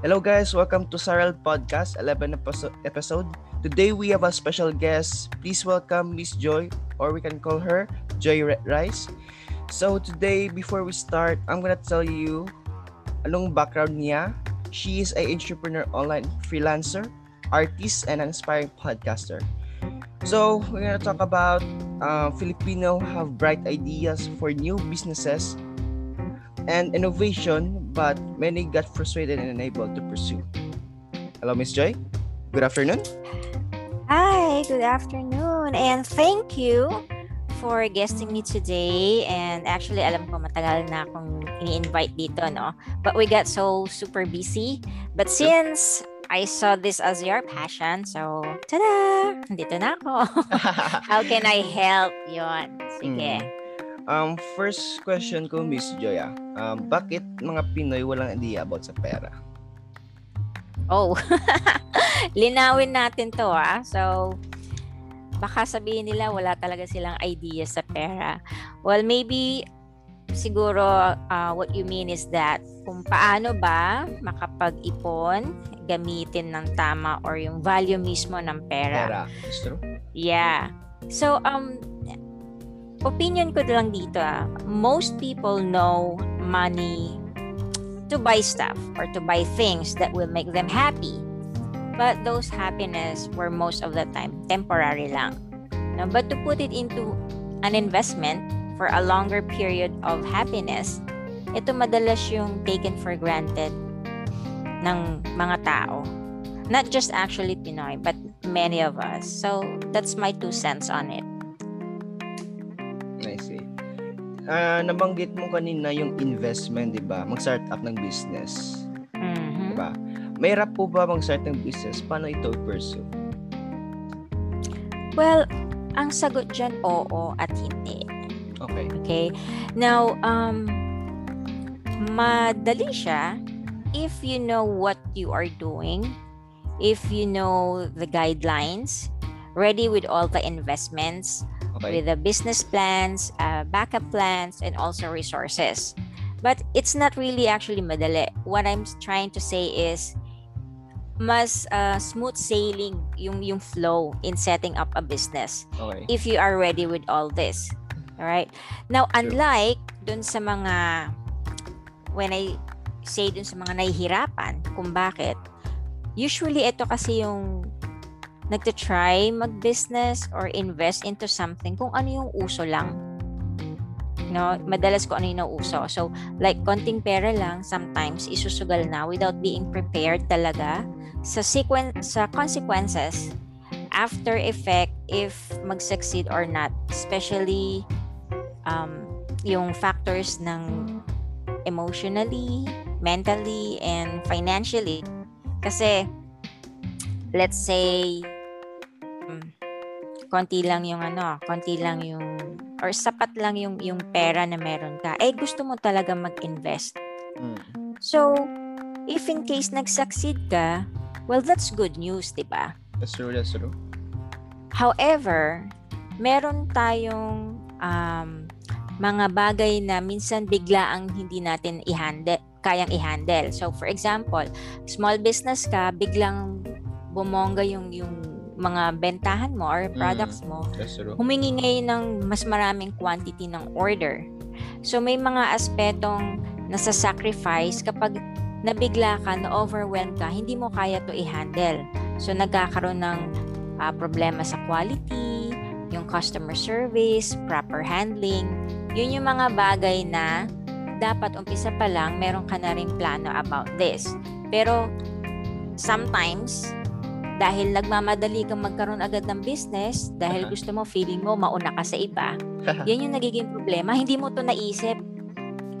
Hello guys, welcome to Saral Podcast 11 episode. Today we have a special guest. Please welcome Miss Joy or we can call her Joy Ri- Rice. So today before we start, I'm gonna tell you anong background niya. She is a entrepreneur, online freelancer, artist, and an inspiring podcaster. So we're gonna talk about uh, Filipino have bright ideas for new businesses and innovation, but many got frustrated and unable to pursue. Hello, Miss Joy. Good afternoon. Hi, good afternoon. And thank you for guesting me today. And actually, alam ko matagal na akong ini-invite dito, no? But we got so super busy. But since I saw this as your passion, so, tada! Dito na ako. How can I help yon? Sige. Um, first question ko, Miss Joy, ah. Um, bakit mga Pinoy walang idea about sa pera? Oh, linawin natin to ah. So, baka sabihin nila wala talaga silang idea sa pera. Well, maybe siguro uh, what you mean is that kung paano ba makapag-ipon, gamitin ng tama or yung value mismo ng pera. Pera. Is true? Yeah. So, um, opinion ko lang dito, ah, most people know money to buy stuff or to buy things that will make them happy. But those happiness were most of the time temporary lang. No, but to put it into an investment for a longer period of happiness, ito madalas yung taken for granted ng mga tao. Not just actually Pinoy, but many of us. So that's my two cents on it. Ah, nabanggit mo kanina yung investment, di ba? Mag-start up ng business. Mhm. Di ba? Mahirap po ba mag-start ng business? Paano ito pursue? Well, ang sagot dyan, oo at hindi. Okay. Okay? Now, um, madali siya if you know what you are doing, if you know the guidelines, ready with all the investments, Okay. with the business plans, uh, backup plans, and also resources. But it's not really actually madali. What I'm trying to say is mas uh, smooth sailing yung yung flow in setting up a business Okay. if you are ready with all this. All right. Now, unlike dun sa mga when I say dun sa mga nahihirapan kung bakit, usually ito kasi yung nagte-try mag-business or invest into something kung ano yung uso lang. No, madalas ko ano yung nauuso. So, like konting pera lang sometimes isusugal na without being prepared talaga sa sequen- sa consequences after effect if mag-succeed or not. Especially um, yung factors ng emotionally, mentally, and financially. Kasi, let's say, konti lang yung ano, konti lang yung, or sapat lang yung, yung pera na meron ka, eh gusto mo talaga mag-invest. Mm. So, if in case nag-succeed ka, well, that's good news, di ba? That's true, that's true. However, meron tayong um, mga bagay na minsan bigla ang hindi natin i-handle, kayang i-handle. So, for example, small business ka, biglang bumongga yung, yung mga bentahan mo or products mo, That's true. humingi ngayon ng mas maraming quantity ng order. So, may mga aspetong nasa-sacrifice kapag nabigla ka, na-overwhelm ka, hindi mo kaya to i-handle. So, nagkakaroon ng ah, problema sa quality, yung customer service, proper handling. Yun yung mga bagay na dapat umpisa pa lang meron ka na rin plano about this. Pero sometimes, dahil nagmamadali kang magkaroon agad ng business, dahil gusto mo, feeling mo, mauna ka sa iba, yan yung nagiging problema. Hindi mo to naisip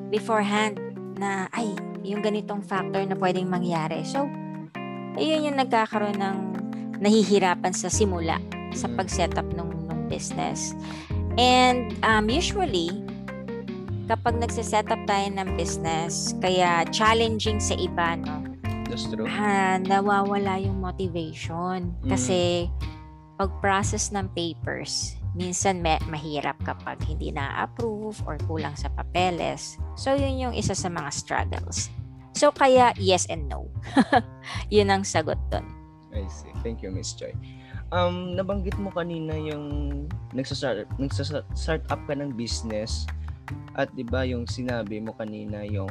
beforehand na, ay, yung ganitong factor na pwedeng mangyari. So, ayun yung nagkakaroon ng nahihirapan sa simula sa Mm. pag-setup ng, ng business. And um, usually, kapag nagsiset-up tayo ng business, kaya challenging sa iba, no? That's true. ah, nawawala yung motivation. Kasi pag-process ng papers, minsan may, mahirap kapag hindi na-approve or kulang sa papeles. So, yun yung isa sa mga struggles. So, kaya yes and no. Yun ang sagot doon. I see. Thank you, Miss Joy. Um, nabanggit mo kanina yung nagsastart, nagsastart up ka ng business at 'di ba yung sinabi mo kanina yung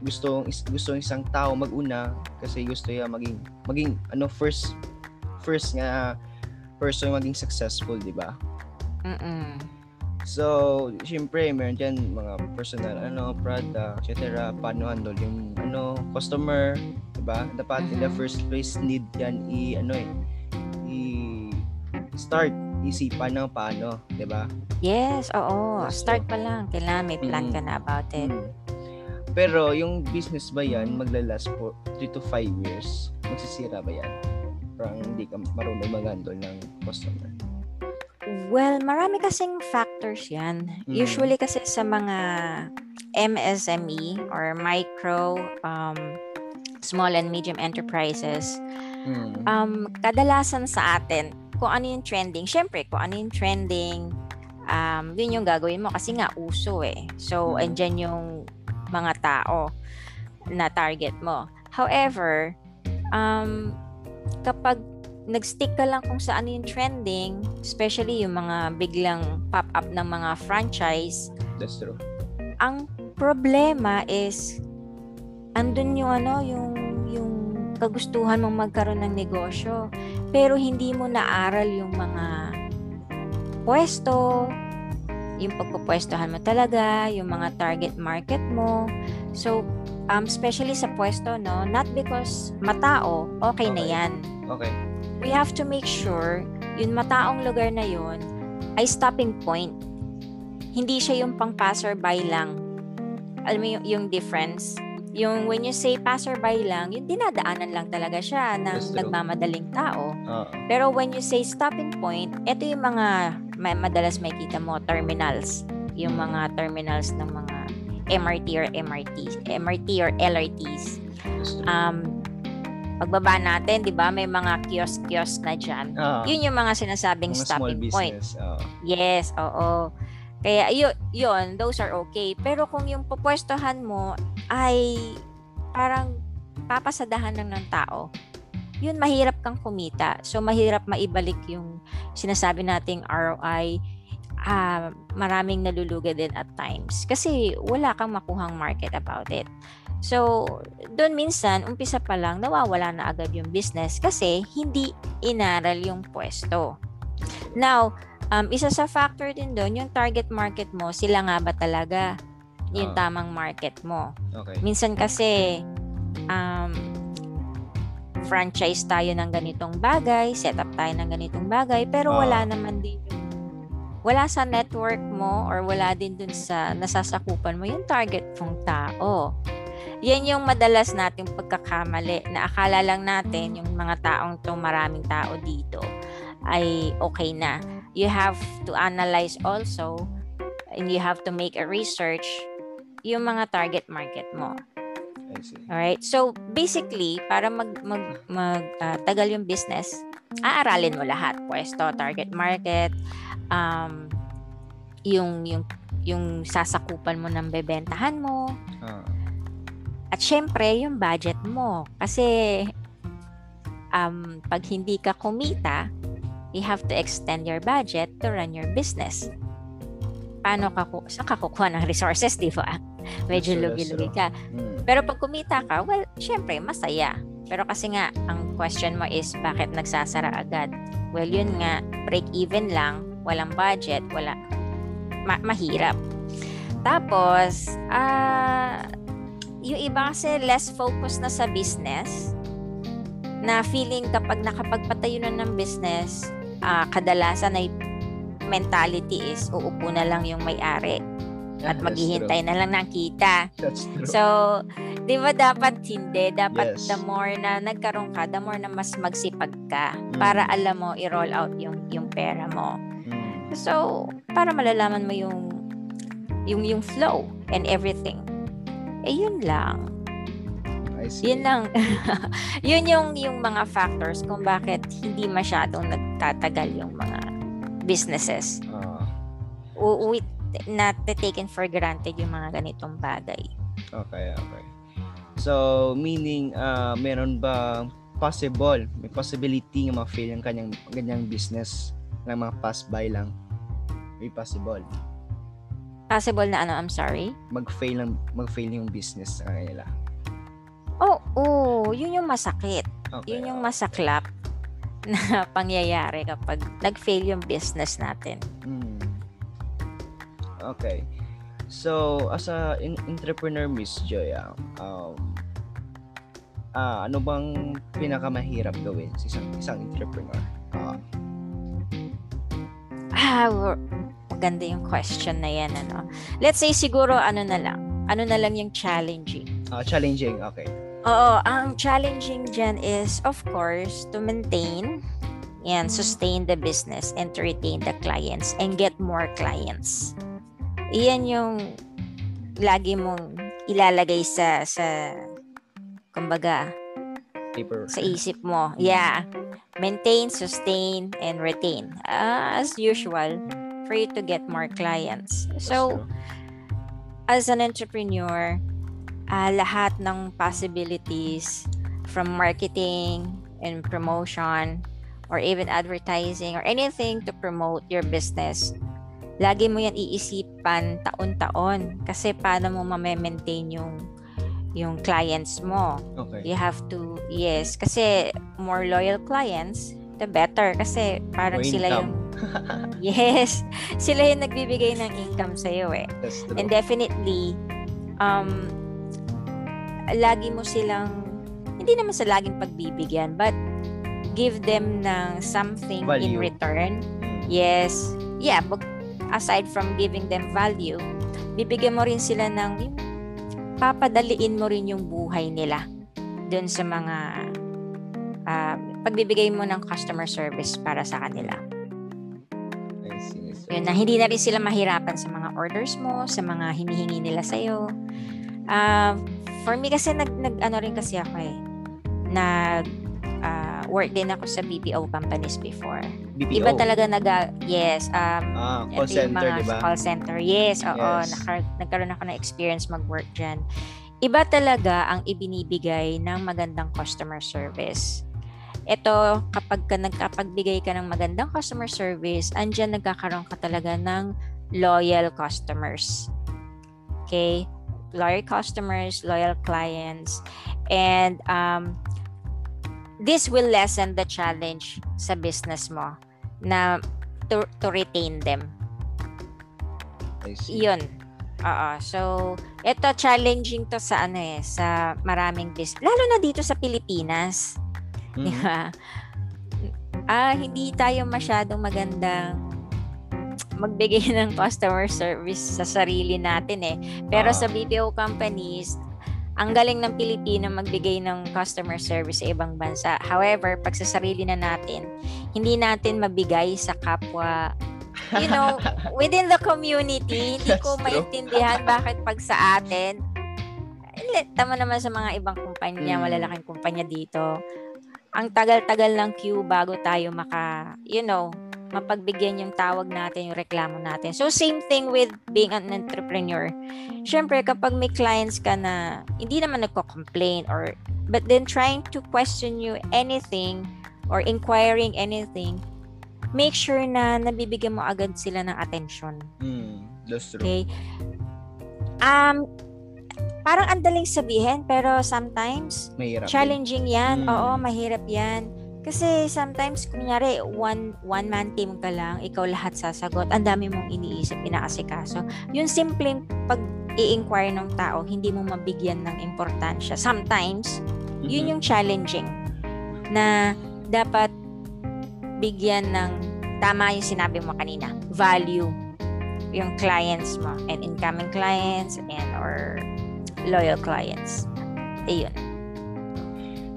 gusto gusto ng isang tao maguna kasi gusto niya maging maging ano first first nga person maging successful, 'di ba? Mm. So, syempre, meron dyan mga personal, ano, product, etc. Paano handle yung, ano, customer, diba? Dapat in the first place, need yan i, ano eh, i start, isipan ng paano, diba? Yes, oo. Gusto. Start pa lang. Kailangan may plan Mm. ka na about it. Mm. Pero, yung business ba yan, maglalast for 3 to 5 years? Magsisira ba yan? Parang hindi ka marunong mag-handle ng customer. Well, marami kasing factors yan. Mm. Usually kasi sa mga MSME or micro, um, small and medium enterprises, Mm. um, kadalasan sa atin, kung ano yung trending, syempre, kung ano yung trending, um, yun yung gagawin mo kasi nga uso eh. So, Mm. andyan yung mga tao na target mo. However, um, kapag nag-stick ka lang kung saan yung trending, especially yung mga biglang pop-up ng mga franchise, That's true. ang problema is andun yung ano, yung yung kagustuhan mong magkaroon ng negosyo, pero hindi mo naaral yung mga pwesto, yung pagpupwestohan mo talaga, yung mga target market mo. So, um, especially sa pwesto, no, not because matao, okay, na Okay. yan. Okay. We have to make sure yung mataong lugar na yun ay stopping point. Hindi siya yung pang passerby lang. Alam mo yung, yung difference? Yung when you say passerby lang, yung dinadaanan lang talaga siya ng nagmamadaling tao. Oo. Pero when you say stopping point, ito yung mga madalas makita mo, terminals. Yung mga terminals ng mga MRT or MRT, MRT or LRTs. Um, pagbaba natin, di ba, may mga kiosk-kiosk na dyan. Ah, Yun yung mga sinasabing mga small stopping point. business. Oo. Yes, oo. Kaya yun, yun, those are okay. Pero kung yung pupwestohan mo ay parang papasadahan lang ng tao, yun mahirap kang kumita. So mahirap maibalik yung sinasabi nating ROI. Ah, maraming naluluga din at times kasi wala kang makuhang market about it. So, doon minsan, umpisa pa lang, nawawala na agad yung business kasi hindi inaral yung pwesto. Now, um, isa sa factor din doon, yung target market mo, sila nga ba talaga yung Ah. tamang market mo? Okay. Minsan kasi, um, franchise tayo ng ganitong bagay, set up tayo ng ganitong bagay, pero Ah. wala naman din yung wala sa network mo or wala din dun sa nasasakupan mo yung target mong tao. Yan yung madalas nating pagkakamali na akala lang natin yung mga taong to maraming tao dito ay okay na. You have to analyze also and you have to make a research yung mga target market mo. I see. Alright? So, basically, para mag, mag, mag ah, tagal yung business, aaralin mo lahat. Pwesto, target market, um, yung, yung, yung sasakupan mo ng bebentahan mo, Ah, at syempre, yung budget mo. Kasi, um, pag hindi ka kumita, you have to extend your budget to run your business. Paano ka, ku- saan ka kukuha ng resources, di ba? Medyo lugi-lugi ka. mm. Pero pag kumita ka, well, syempre, masaya. Pero kasi nga, ang question mo is, bakit nagsasara agad? Well, yun nga, break even lang, walang budget, wala, ma- mahirap. Tapos, ah, yung iba kasi less focus na sa business, na feeling kapag nakapagpatayo na ng business, ah, kadalasan ay mentality is uupo na lang yung may-ari at that's maghihintay na lang ng kita. So, di ba dapat hindi? Dapat Yes. the more na nagkaroon ka, the more na mas magsipag ka Mm. para alam mo, i-roll out yung, yung pera mo. Mm. So, para malalaman mo yung, yung, yung flow and everything. Eh, yun lang. I see. Yun lang. yun yung, yung mga factors kung bakit hindi masyadong nagtatagal yung mga businesses. Ah, U- with, not taken for granted yung mga ganitong bagay. okay, okay. So, meaning, uh, meron ba possible, may possibility nga ma-fail yung kanyang ganyang business ng mga pass-by lang? May possible. Possible na ano, I'm sorry? Mag-fail, ng, mag-fail yung business sa kanila. Oh, oh, yun yung masakit. Okay. Yun yung masaklap na pangyayari kapag nag-fail yung business natin. Hmm. Okay. So, as a in- entrepreneur, Miss Joy, ah, um, ah, ano bang pinakamahirap gawin sa isang, isang entrepreneur? Ah, Ah, w- maganda yung question na yan, ano. Let's say siguro ano na lang, ano na lang yung challenging. ah, challenging, okay. Oo, ang challenging dyan is, of course, to maintain and sustain the business and to retain the clients and get more clients. Iyan yung lagi mong ilalagay sa, sa kumbaga, Paper. sa isip mo. Yeah. Maintain, sustain, and retain. Ah, as usual, for you to get more clients. So, as an entrepreneur, ah, lahat ng possibilities from marketing and promotion or even advertising or anything to promote your business, lagi mo yan iisipan taon-taon kasi paano mo ma-maintain yung yung clients mo. okay. You have to, yes, kasi more loyal clients, the better kasi parang More sila yung yes, sila yung nagbibigay ng income sa iyo eh. And definitely, um, lagi mo silang, hindi naman sa laging pagbibigyan, but give them ng something in Value. return. Mm. Yes. Yeah, but aside from giving them value, bibigyan mo rin sila ng, papadaliin mo rin yung buhay nila dun sa mga ah, pagbibigay mo ng customer service para sa kanila. I see. Yun na hindi na rin sila mahirapan sa mga orders mo, sa mga hinihingi nila sa'yo. Um, for me kasi nag, nag ano rin kasi ako eh. Nag ah, work din ako sa BPO companies before. BPO. Iba talaga nag yes, um Ah, call center, mga di ba? sa call center. Yes, oo. Yes. Naka- nagkaroon ako ng experience mag-work dyan. Iba talaga ang ibinibigay ng magandang customer service. Ito, kapag ka nagkapagbigay ka ng magandang customer service, andyan nagkakaroon ka talaga ng loyal customers. Okay? Loyal customers, loyal clients, and um, this will lessen the challenge sa business mo na to, to retain them. I see. Yun. Oo. So, ito challenging to sa ano eh, sa maraming business. Lalo na dito sa Pilipinas. Mhm. Di ba? Ah, hindi tayo masyadong magandang magbigay ng customer service sa sarili natin eh. Pero Ah. sa BPO companies, ang galing ng Pilipino magbigay ng customer service sa ibang bansa. However, pag sa sarili na natin, hindi natin mabigay sa kapwa you know, within the community, hindi ko maintindihan bakit pag sa atin, tama naman sa mga ibang kumpanya, Mm. malalaking kumpanya dito, ang tagal-tagal ng queue bago tayo maka, you know, mapagbigyan yung tawag natin, yung reklamo natin. So, same thing with being an entrepreneur. Siyempre, kapag may clients ka na hindi naman nagko-complain or, but then trying to question you anything or inquiring anything, make sure na nabibigyan mo agad sila ng attention. Mm, that's true. Okay? Um, parang ang daling sabihin, pero sometimes, Mahirap. challenging yan. Mm. Oo, mahirap yan. Kasi sometimes, kunyari, one, one man team ka lang, ikaw lahat sasagot, ang dami mong iniisip, inaasikaso. Yung simpleng pag i-inquire ng tao, hindi mo mabigyan ng importansya. Sometimes, yun Mhm. yung challenging na dapat bigyan ng tama yung sinabi mo kanina, value yung clients mo and incoming clients and or loyal clients. Ayun.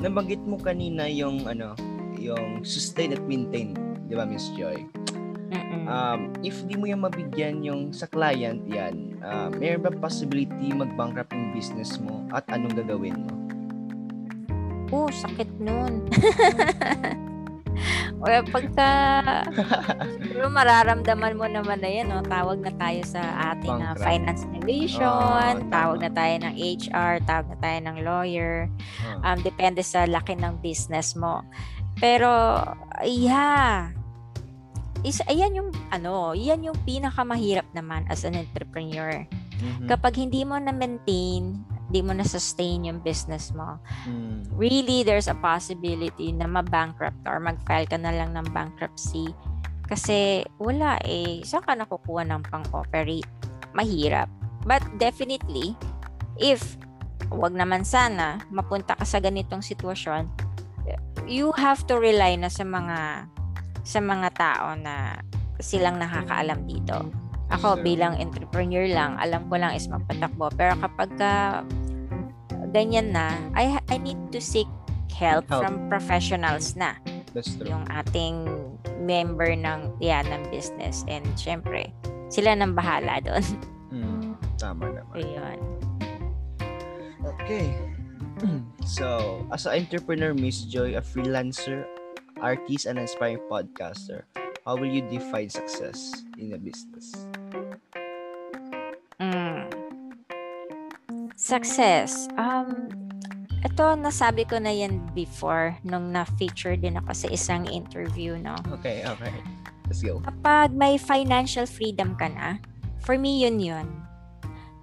Nabanggit mo kanina yung ano, yung sustain at maintain, 'di ba, Miss Joy? Um, if di mo yung mabigyan yung sa client yan, uh, mayroon ba possibility mag-bankrupt yung business mo at anong gagawin mo? oh, sakit nun. Well, pagka siguro mararamdaman mo naman na yan, no? tawag na tayo sa ating uh, finance division, Oo, tawag na tayo ng HR, tawag na tayo ng lawyer. Ah, Um, depende sa laki ng business mo. Pero, yeah. Is, ayan yung, ano, yan yung pinakamahirap naman as an entrepreneur. mhm. Kapag hindi mo na-maintain, hindi mo na-sustain yung business mo, Mm. really there's a possibility na ma-bankrupt or mag-file ka na lang ng bankruptcy kasi wala eh saan ka nakukuha ng pang-operate mahirap but definitely if wag naman sana mapunta ka sa ganitong sitwasyon you have to rely na sa mga sa mga tao na silang nakakaalam dito ako bilang entrepreneur lang alam ko lang is magpatakbo pero kapag ka ganyan na I I need to seek help, Help. from professionals na That's true. yung ating member ng yan ng business and syempre sila nang bahala doon Mm. Tama naman. ayun Okay. So, as an entrepreneur, Miss Joy, a freelancer, artist, and aspiring podcaster, how will you define success in a business? Mm. Success. Um, ito, nasabi ko na yan before nung na-feature din ako sa isang interview, no? Okay, okay. Let's go. Kapag may financial freedom ka na, for me yun yun.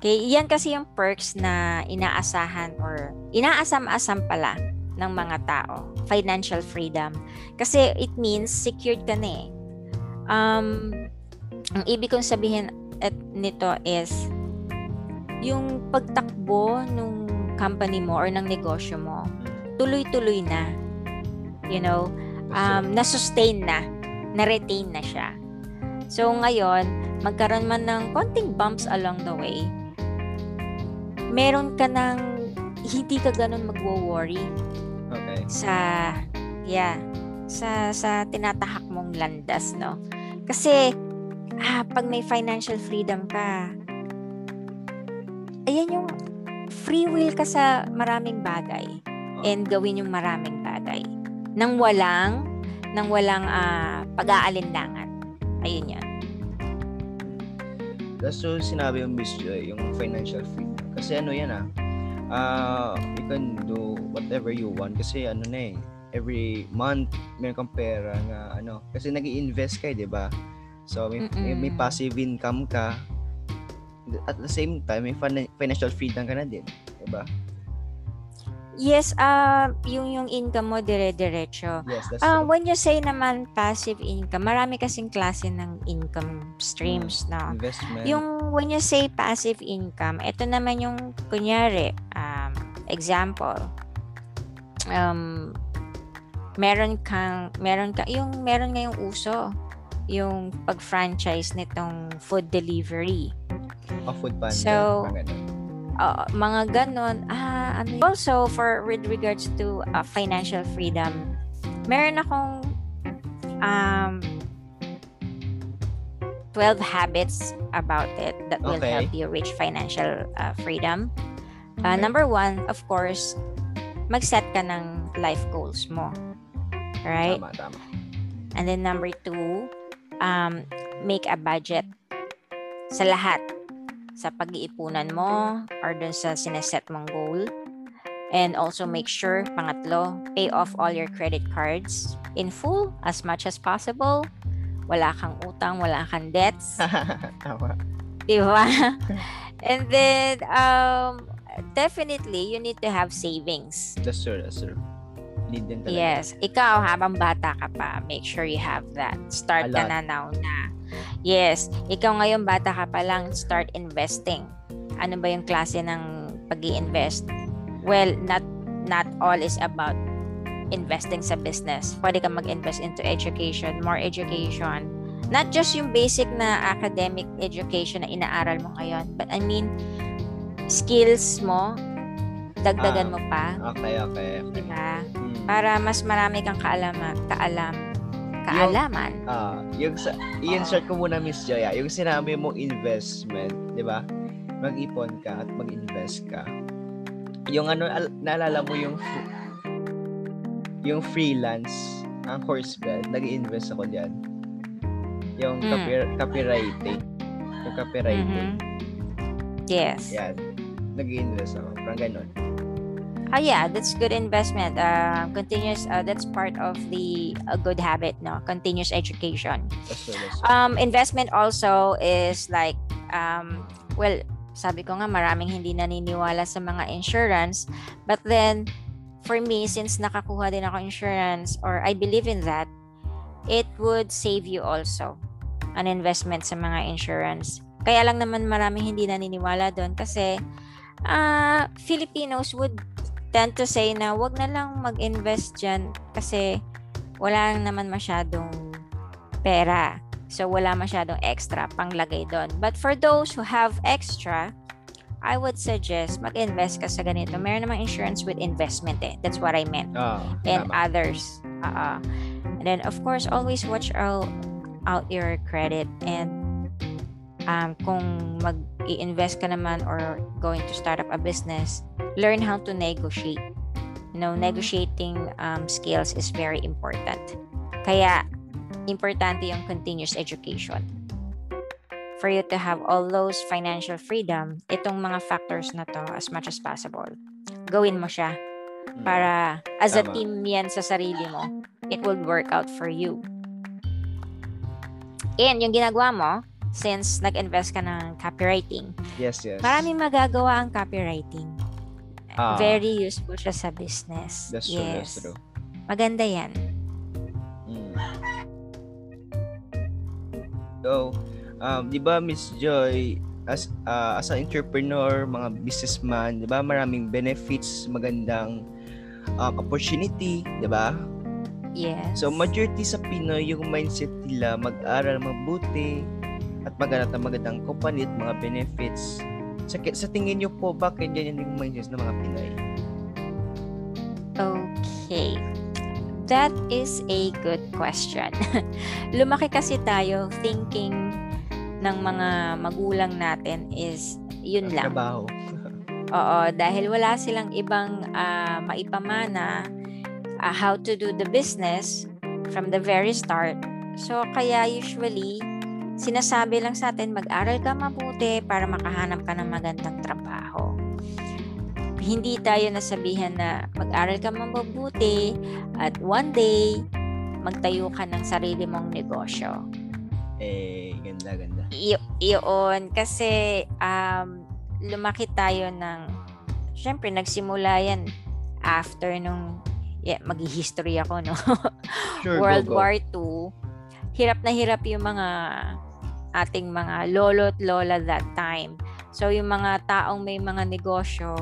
Okay, yan kasi yung perks na inaasahan or inaasam-asam pala ng mga tao. Financial freedom. Kasi it means secured ka na eh. Um, ang ibig kong sabihin at nito is yung pagtakbo ng company mo or ng negosyo mo, tuloy-tuloy na. You know, um, na-sustain na, na-retain na siya. So ngayon, magkaroon man ng konting bumps along the way, meron ka ng hindi ka ganun magwo-worry okay. sa yeah, sa sa tinatahak mong landas, no? Kasi ah, pag may financial freedom ka, ayan yung free will ka sa maraming bagay and gawin yung maraming bagay nang walang nang walang ah, pag-aalinlangan. Ayun yun. That's so sinabi yung Miss Joy, yung financial freedom. Kasi ano yan ah, ah, you can do whatever you want. Kasi ano na eh, every month meron kang pera nga ano, kasi nag invest ka eh, di ba? So may, may, may passive income ka. At the same time, may fin- financial freedom ka na din. Di ba? Yes, ah yung yung income mo dire-diretso. Yes, that's Ah, true. when you say naman passive income, marami kasing klase ng income streams, no? Investment. Yung when you say passive income, ito naman yung kunyari, um, example, um, meron kang, meron ka, yung meron ngayong uso, yung pag-franchise nitong food delivery. a food panda. So. Uh, mga ganon. Ah, ano yun? Also, for with regards to uh, financial freedom, meron akong um, 12 habits about it that will Okay. help you reach financial uh, freedom. Uh. Number one, of course, mag-set ka ng life goals mo. Right? Tama, tama. And then number two, um, make a budget sa lahat. Sa pag-iipunan mo or dun sa sineset mong goal. And also make sure, pangatlo, pay off all your credit cards in full as much as possible. Wala kang utang, wala kang debts. tama. Di ba? And then, um, definitely, you need to have savings. That's true, that's true. Need din talaga. Yes. Ikaw, habang bata ka pa, make sure you have that. Start ka na now na. Yes. Ikaw ngayon, bata ka pa lang, start investing. Ano ba yung klase ng pag invest Well, not not all is about investing sa business. Pwede ka mag-invest into education, more education. Not just yung basic na academic education na inaaral mo ngayon, but I mean, skills mo, dagdagan Ah. mo pa. Okay, okay. Di ba? Hmm. para mas marami kang kaalama, kaalam, kaalaman. Ah, yung sa i insert ko muna Miss Joy, ah, yung sinabi mong investment, 'di ba? Mag-ipon ka at mag-invest ka. Yung ano al- naalala mo yung yung freelance ang horse belt, nag-invest ako diyan. Yung Mm. copy- copywriting. Yung copywriting. Mhm. Yes. Yan. Nag-invest ako. Parang ganun. Ah, yeah, that's good investment. Uh, continuous, uh, that's part of the a good habit, no? Continuous education. That's well, that's Um, investment also is like, um, well, sabi ko nga maraming hindi naniniwala sa mga insurance. But then, for me, since nakakuha din ako insurance or I believe in that, it would save you also an investment sa mga insurance. Kaya lang naman maraming hindi naniniwala doon kasi ah Filipinos would tend to say na wag na lang mag-invest dyan kasi wala naman masyadong pera. So, wala masyadong extra panglagay doon. But for those who have extra, I would suggest mag-invest ka sa ganito. Meron namang insurance with investment eh. That's what I meant. Ah, And tama. others. Uh, and then, of course, always watch out, out your credit. And um, kung mag-i-invest ka naman or going to start up a business, learn how to negotiate. You know, negotiating um, skills is very important. Kaya, importante yung continuous education. For you to have all those financial freedom, itong mga factors na to as much as possible. Gawin mo siya Mm. para as a Tama. team yan sa sarili mo, it will work out for you. And yung ginagawa mo, since nag-invest ka ng copywriting, Yes, yes. maraming magagawa ang copywriting. Ah. Very useful siya sa business. That's true, yes. that's true. Maganda yan. Mm. So, um, di ba Miss Joy, as ah, as an entrepreneur, mga businessman, di ba maraming benefits, magandang um, opportunity, di ba? Yes. So, majority sa Pinoy, yung mindset nila mag-aral mabuti at maghanap ng magandang company at mga benefits. Sa, sa tingin nyo po, bakit yan yung mindset ng mga Pinoy? Okay. That is a good question. Lumaki kasi tayo thinking ng mga magulang natin is yun lang. Trabaho. Oo, dahil wala silang ibang ah, maipamana ah, how to do the business from the very start. So, kaya usually, sinasabi lang sa atin, mag-aral ka mabuti para makahanap ka ng magandang trabaho. Hindi tayo nasabihan na mag-aral ka mabuti at one day, magtayo ka ng sarili mong negosyo. Eh, ganda, ganda. Y- yun. Kasi um, lumaki tayo ng, syempre nagsimula yan after nung, yeah, mag-history ako, no? Sure, World go, go. War II. Hirap na hirap yung mga ating mga lolo at lola that time. So, yung mga taong may mga negosyo,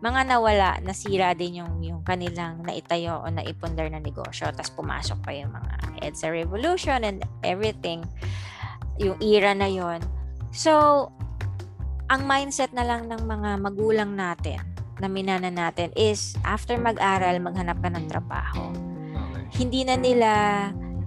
mga nawala, nasira din yung, yung kanilang naitayo o naipundar na negosyo. Tapos pumasok pa yung mga EDSA Revolution and everything. Yung era na yon So, ang mindset na lang ng mga magulang natin na minana natin is after mag-aral, maghanap ka ng trabaho hindi na nila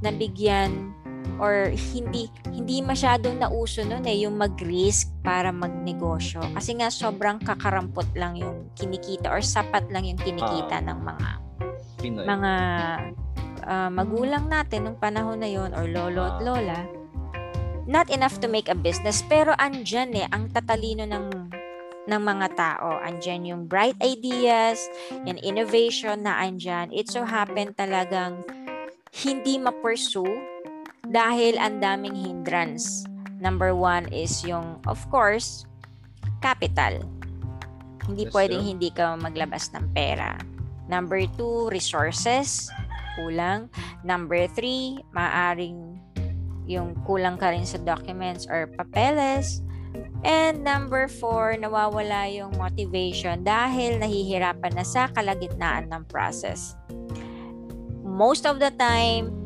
nabigyan or hindi hindi masyadong nauso noon eh yung mag-risk para magnegosyo. Kasi nga sobrang kakarampot lang yung kinikita or sapat lang yung kinikita ng mga Pinoy. mga ah, magulang natin nung panahon na yon or lolo at Ah. lola. Not enough to make a business pero andyan eh ang tatalino ng ng mga tao. Andyan yung bright ideas and innovation na andyan. It so happen talagang hindi ma-pursue dahil ang daming hindrance number one is yung of course capital hindi That's pwedeng true. hindi ka maglabas ng pera Number two, resources. Kulang. Number three, maaring yung kulang ka rin sa documents or papeles. And number four, nawawala yung motivation dahil nahihirapan na sa kalagitnaan ng process. Most of the time,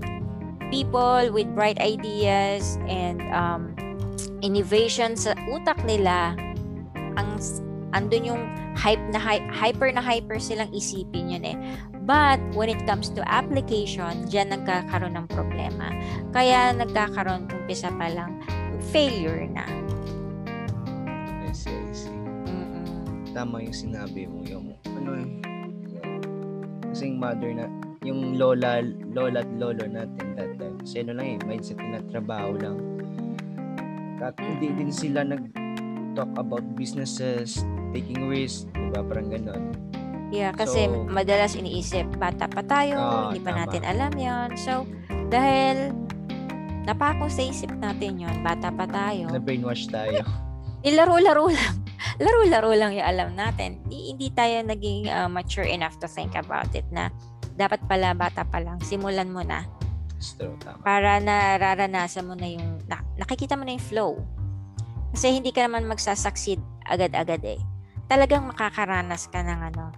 people with bright ideas and um, innovation sa utak nila, ang andun yung hype na hy- hyper na hyper silang isipin yun eh. But when it comes to application, diyan nagkakaroon ng problema. Kaya nagkakaroon umpisa pa lang failure na. I see, I see. Mm-mm. Tama yung sinabi mo, yung ano yung kasing mother na yung lola, lola at lolo natin that. Kasi ano lang eh, mindset na trabaho lang. At hindi din sila nag talk about businesses, taking risks, diba? Parang ganon. Yeah, kasi So- madalas iniisip, bata pa tayo, Ah, hindi pa tama. natin alam yon So, dahil napako sa isip natin yon bata pa tayo, Na-brainwash tayo. ilaro-laro lang. Laro-laro lang yung alam natin. Hindi, hindi tayo naging uh, mature enough to think about it na dapat pala bata pa lang, simulan mo na It's true, tama. para nararanasan mo na yung, na, nakikita mo na yung flow. Kasi hindi ka naman magsasucceed agad-agad eh. Talagang makakaranas ka ng ano,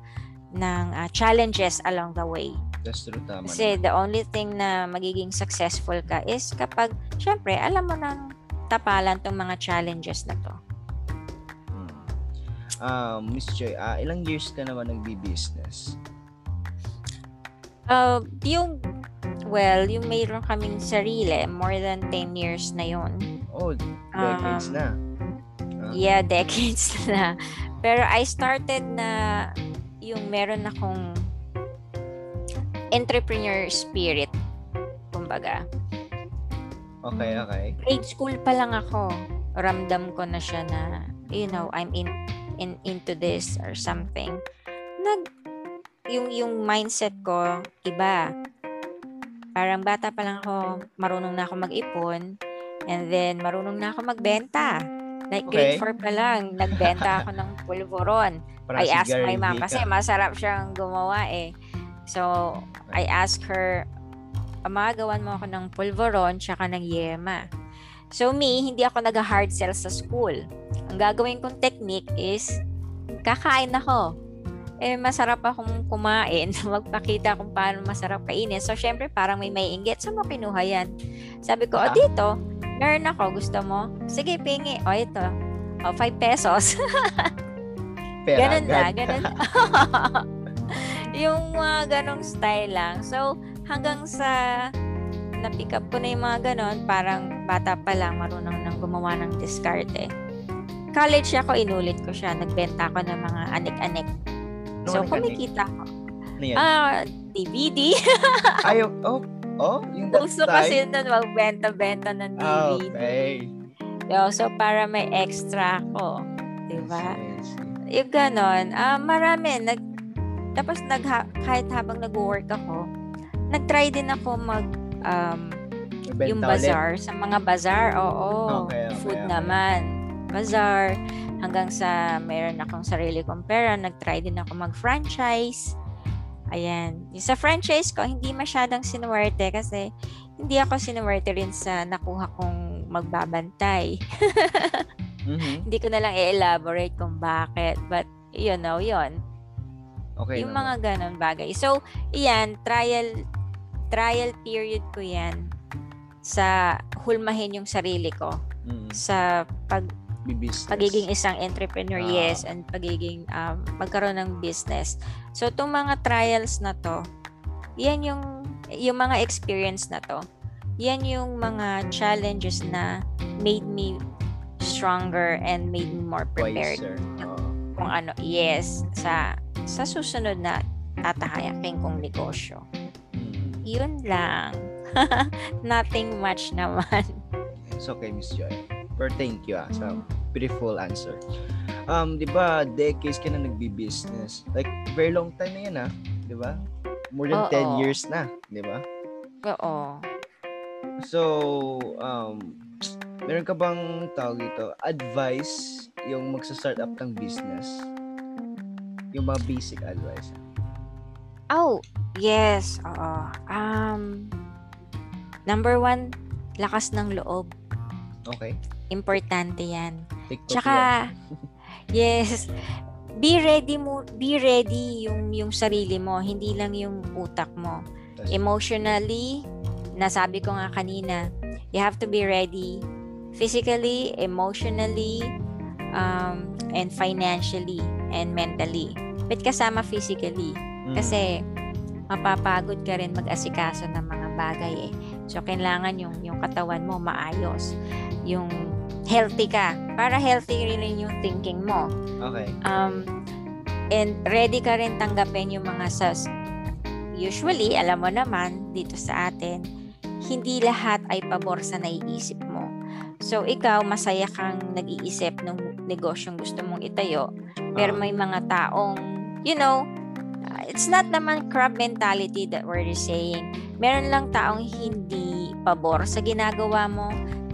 ng ah, challenges along the way. That's true, tama. Kasi the only thing na magiging successful ka is kapag, syempre, alam mo ng tapalan tong mga challenges na to. Hmm. Um, Miss Joy, ah, ilang years ka naman nagbi-business? Uh, yung, well, yung mayroon kaming sarili, more than 10 years na yon Oh, decades Um, na. Ah, Yeah, decades na. Pero I started na yung meron akong entrepreneur spirit. Kumbaga. Okay, okay. Grade school pa lang ako. Ramdam ko na siya na, you know, I'm in, in into this or something. Nag, yung, yung mindset ko, iba. Parang bata pa lang ako, marunong na ako mag-ipon. And then, marunong na ako magbenta. Like grade Okay. 4 pa lang, nagbenta ako ng pulveron. Parang I asked my mom kasi ka. masarap siyang gumawa eh. So, I asked her, Ama, gawan mo ako ng pulveron tsaka ng yema. So me, hindi ako nag-hard sell sa school. Ang gagawin kong technique is, kakain ako. Eh, masarap akong kumain. Magpakita kung paano masarap kainin. So, syempre, parang may may inggit. Saan mo kinuha yan? Sabi ko, o Ah. dito, meron ako. Gusto mo? Sige, pingi. O, ito. O, 5 pesos. Pera Ganun na, ganun. yung mga ganong style lang. So, hanggang sa na-pick up ko na yung mga ganon, parang bata pa lang, marunong nang gumawa ng diskarte. College ako, inulit ko siya. Nagbenta ako ng mga anik-anik. Ano so, kumikita ako. Ano yan? Ah, DVD. Ayaw, oh, oh, yung that Gusto kasi nun magbenta-benta ng Ah, DVD. okay. Yo, so, para may extra ako. Diba? See. yung ganon, ah marami. Nag, tapos nag, kahit habang nag-work ako, nag-try din ako mag, um, Nagbenta yung ulit? bazaar, sa mga bazaar, oo. Okay, okay, food okay. naman. Bazaar, hanggang sa meron akong sarili kong pera, nag-try din ako mag-franchise. Ayan. Yung sa franchise ko, hindi masyadong sinuwerte kasi hindi ako sinuwerte rin sa nakuha kong magbabantay. Mhm. hindi ko na lang i-elaborate kung bakit. But, you know, yon Okay yung naman. mga ganon bagay. So, iyan, trial trial period ko yan sa hulmahin yung sarili ko Mm, sa pag business. pagiging isang entrepreneur, Ah. yes, and pagiging um, magkaroon ng business. So, itong mga trials na to, yan yung, yung mga experience na to, yan yung mga challenges na made me stronger and made me more prepared Wiser. Oo. kung ano, yes, sa sa susunod na tatahayakin kong negosyo. Mm. Yun lang. Nothing much naman. It's okay, Miss Joy. Pero thank you ah, sa beautiful answer. Um, di ba, decades ka na nagbi-business. Like, very long time na yan ah. Di ba? More than 10 Oo. years na. Di ba? Oo. So, um, meron ka bang tawag dito, advice yung magsa-start up ng business? Yung mga basic advice. Oh, yes. Oo. Um, number one, lakas ng loob. Okay? Importante yan. TikTok Tsaka, yan. yes, be ready mo, be ready yung yung sarili mo, hindi lang yung utak mo. Emotionally, nasabi ko nga kanina, you have to be ready physically, emotionally, um, and financially, and mentally. But kasama physically. Mm. Kasi mapapagod ka rin mag-asikaso ng mga bagay eh. So, kailangan yung, yung katawan mo maayos. Yung healthy ka. Para healthy rin yung thinking mo. Okay. Um, and ready ka rin tanggapin yung mga sas usually, alam mo naman, dito sa atin, hindi lahat ay pabor sa naiisip mo. So, ikaw, masaya kang nag-iisip ng negosyong gusto mong itayo. Pero Ah. may mga taong, you know, uh, it's not naman crab mentality that we're saying. Meron lang taong hindi pabor sa ginagawa mo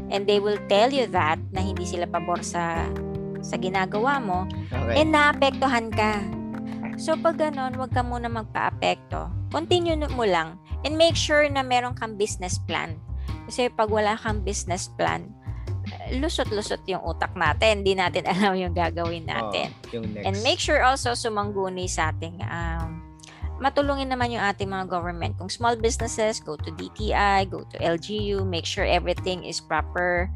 and they will tell you that na hindi sila pabor sa sa ginagawa mo Okay. and naapektuhan ka. So pag ganon, wag ka muna magpa-apekto. Continue mo lang and make sure na meron kang business plan. Kasi pag wala kang business plan, eh, lusot-lusot yung utak natin. Hindi natin alam yung gagawin natin. Oo, yung next. And make sure also sumangguni sa ating um, matulungin naman yung ating mga government. Kung small businesses, go to DTI, go to LGU, make sure everything is proper,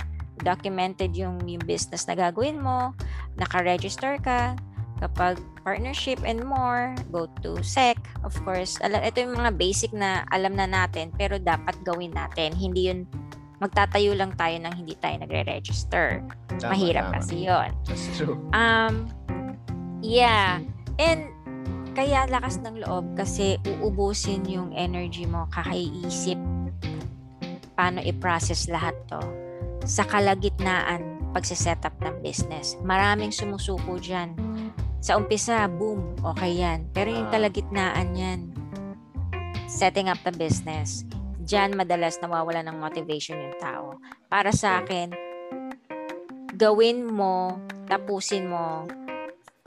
documented yung, yung business na gagawin mo, naka-register ka. Kapag partnership and more, go to SEC. Of course, alam, ito yung mga basic na alam na natin, pero dapat gawin natin. Hindi yun magtatayo lang tayo nang hindi tayo nagre-register. Tama, Mahirap tama. kasi yon. That's true. Um, yeah. And kaya lakas ng loob kasi uubusin yung energy mo kakaisip paano i-process lahat to sa kalagitnaan pagsiset up ng business. Maraming sumusuko dyan. Sa umpisa, boom, okay yan. Pero yung Ah. kalagitnaan yan, setting up the business, dyan madalas nawawala ng motivation yung tao. Para sa akin, gawin mo, tapusin mo,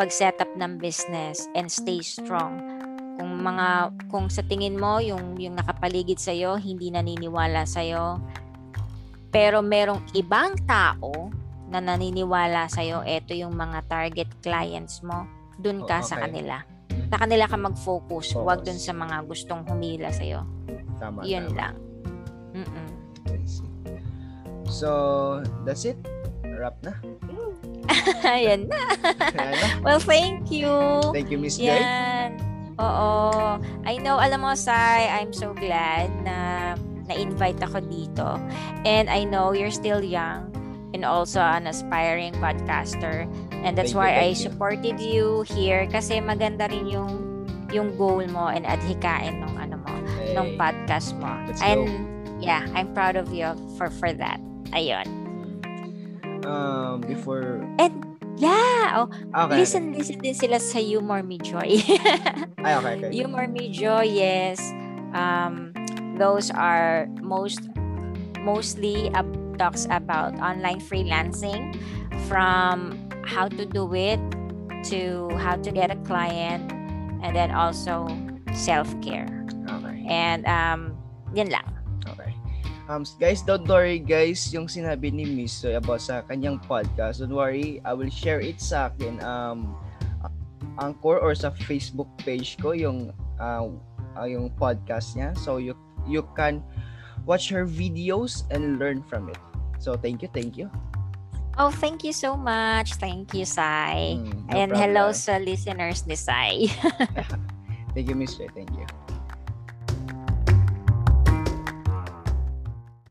pag-setup ng business and stay strong. Kung mga kung sa tingin mo yung yung nakapaligid sa hindi naniniwala sa pero merong ibang tao na naniniwala sa ito yung mga target clients mo, dun ka Oh, sa okay. kanila. Sa kanila ka mag-focus, wag Focus. dun sa mga gustong humila sa Tama, Yun tama. lang. Mm-mm. So, that's it. Wrap na. Ayan na. Ayan na. Well, thank you. Thank you, Miss Joy. Yan. Oo. I know, alam mo, Sai, I'm so glad na na-invite ako dito. And I know you're still young and also an aspiring podcaster. And that's Thank you, why I thank you. supported you here kasi maganda rin yung yung goal mo and adhikain ng ano mo, Hey. ng podcast mo. And go. yeah, I'm proud of you for for that. Ayun. Um, before... And yeah, oh, Okay. listen, listen din sila sa Humor Me Joy. Ay, okay, okay. Humor Me Joy, yes. Um, those are most mostly up, talks about online freelancing from how to do it to how to get a client and then also self-care. Okay. And um, yun lang. Um, guys, don't worry guys, yung sinabi ni Miss Joy about sa kanyang podcast, don't worry, I will share it sa akin um Anchor or sa Facebook page ko yung uh, uh, yung podcast niya. So you you can watch her videos and learn from it. So thank you, thank you. Oh, thank you so much. Thank you, Sai. Mm, no and hello problem. sa listeners ni Sai. Thank you, Miss Joy. Thank you.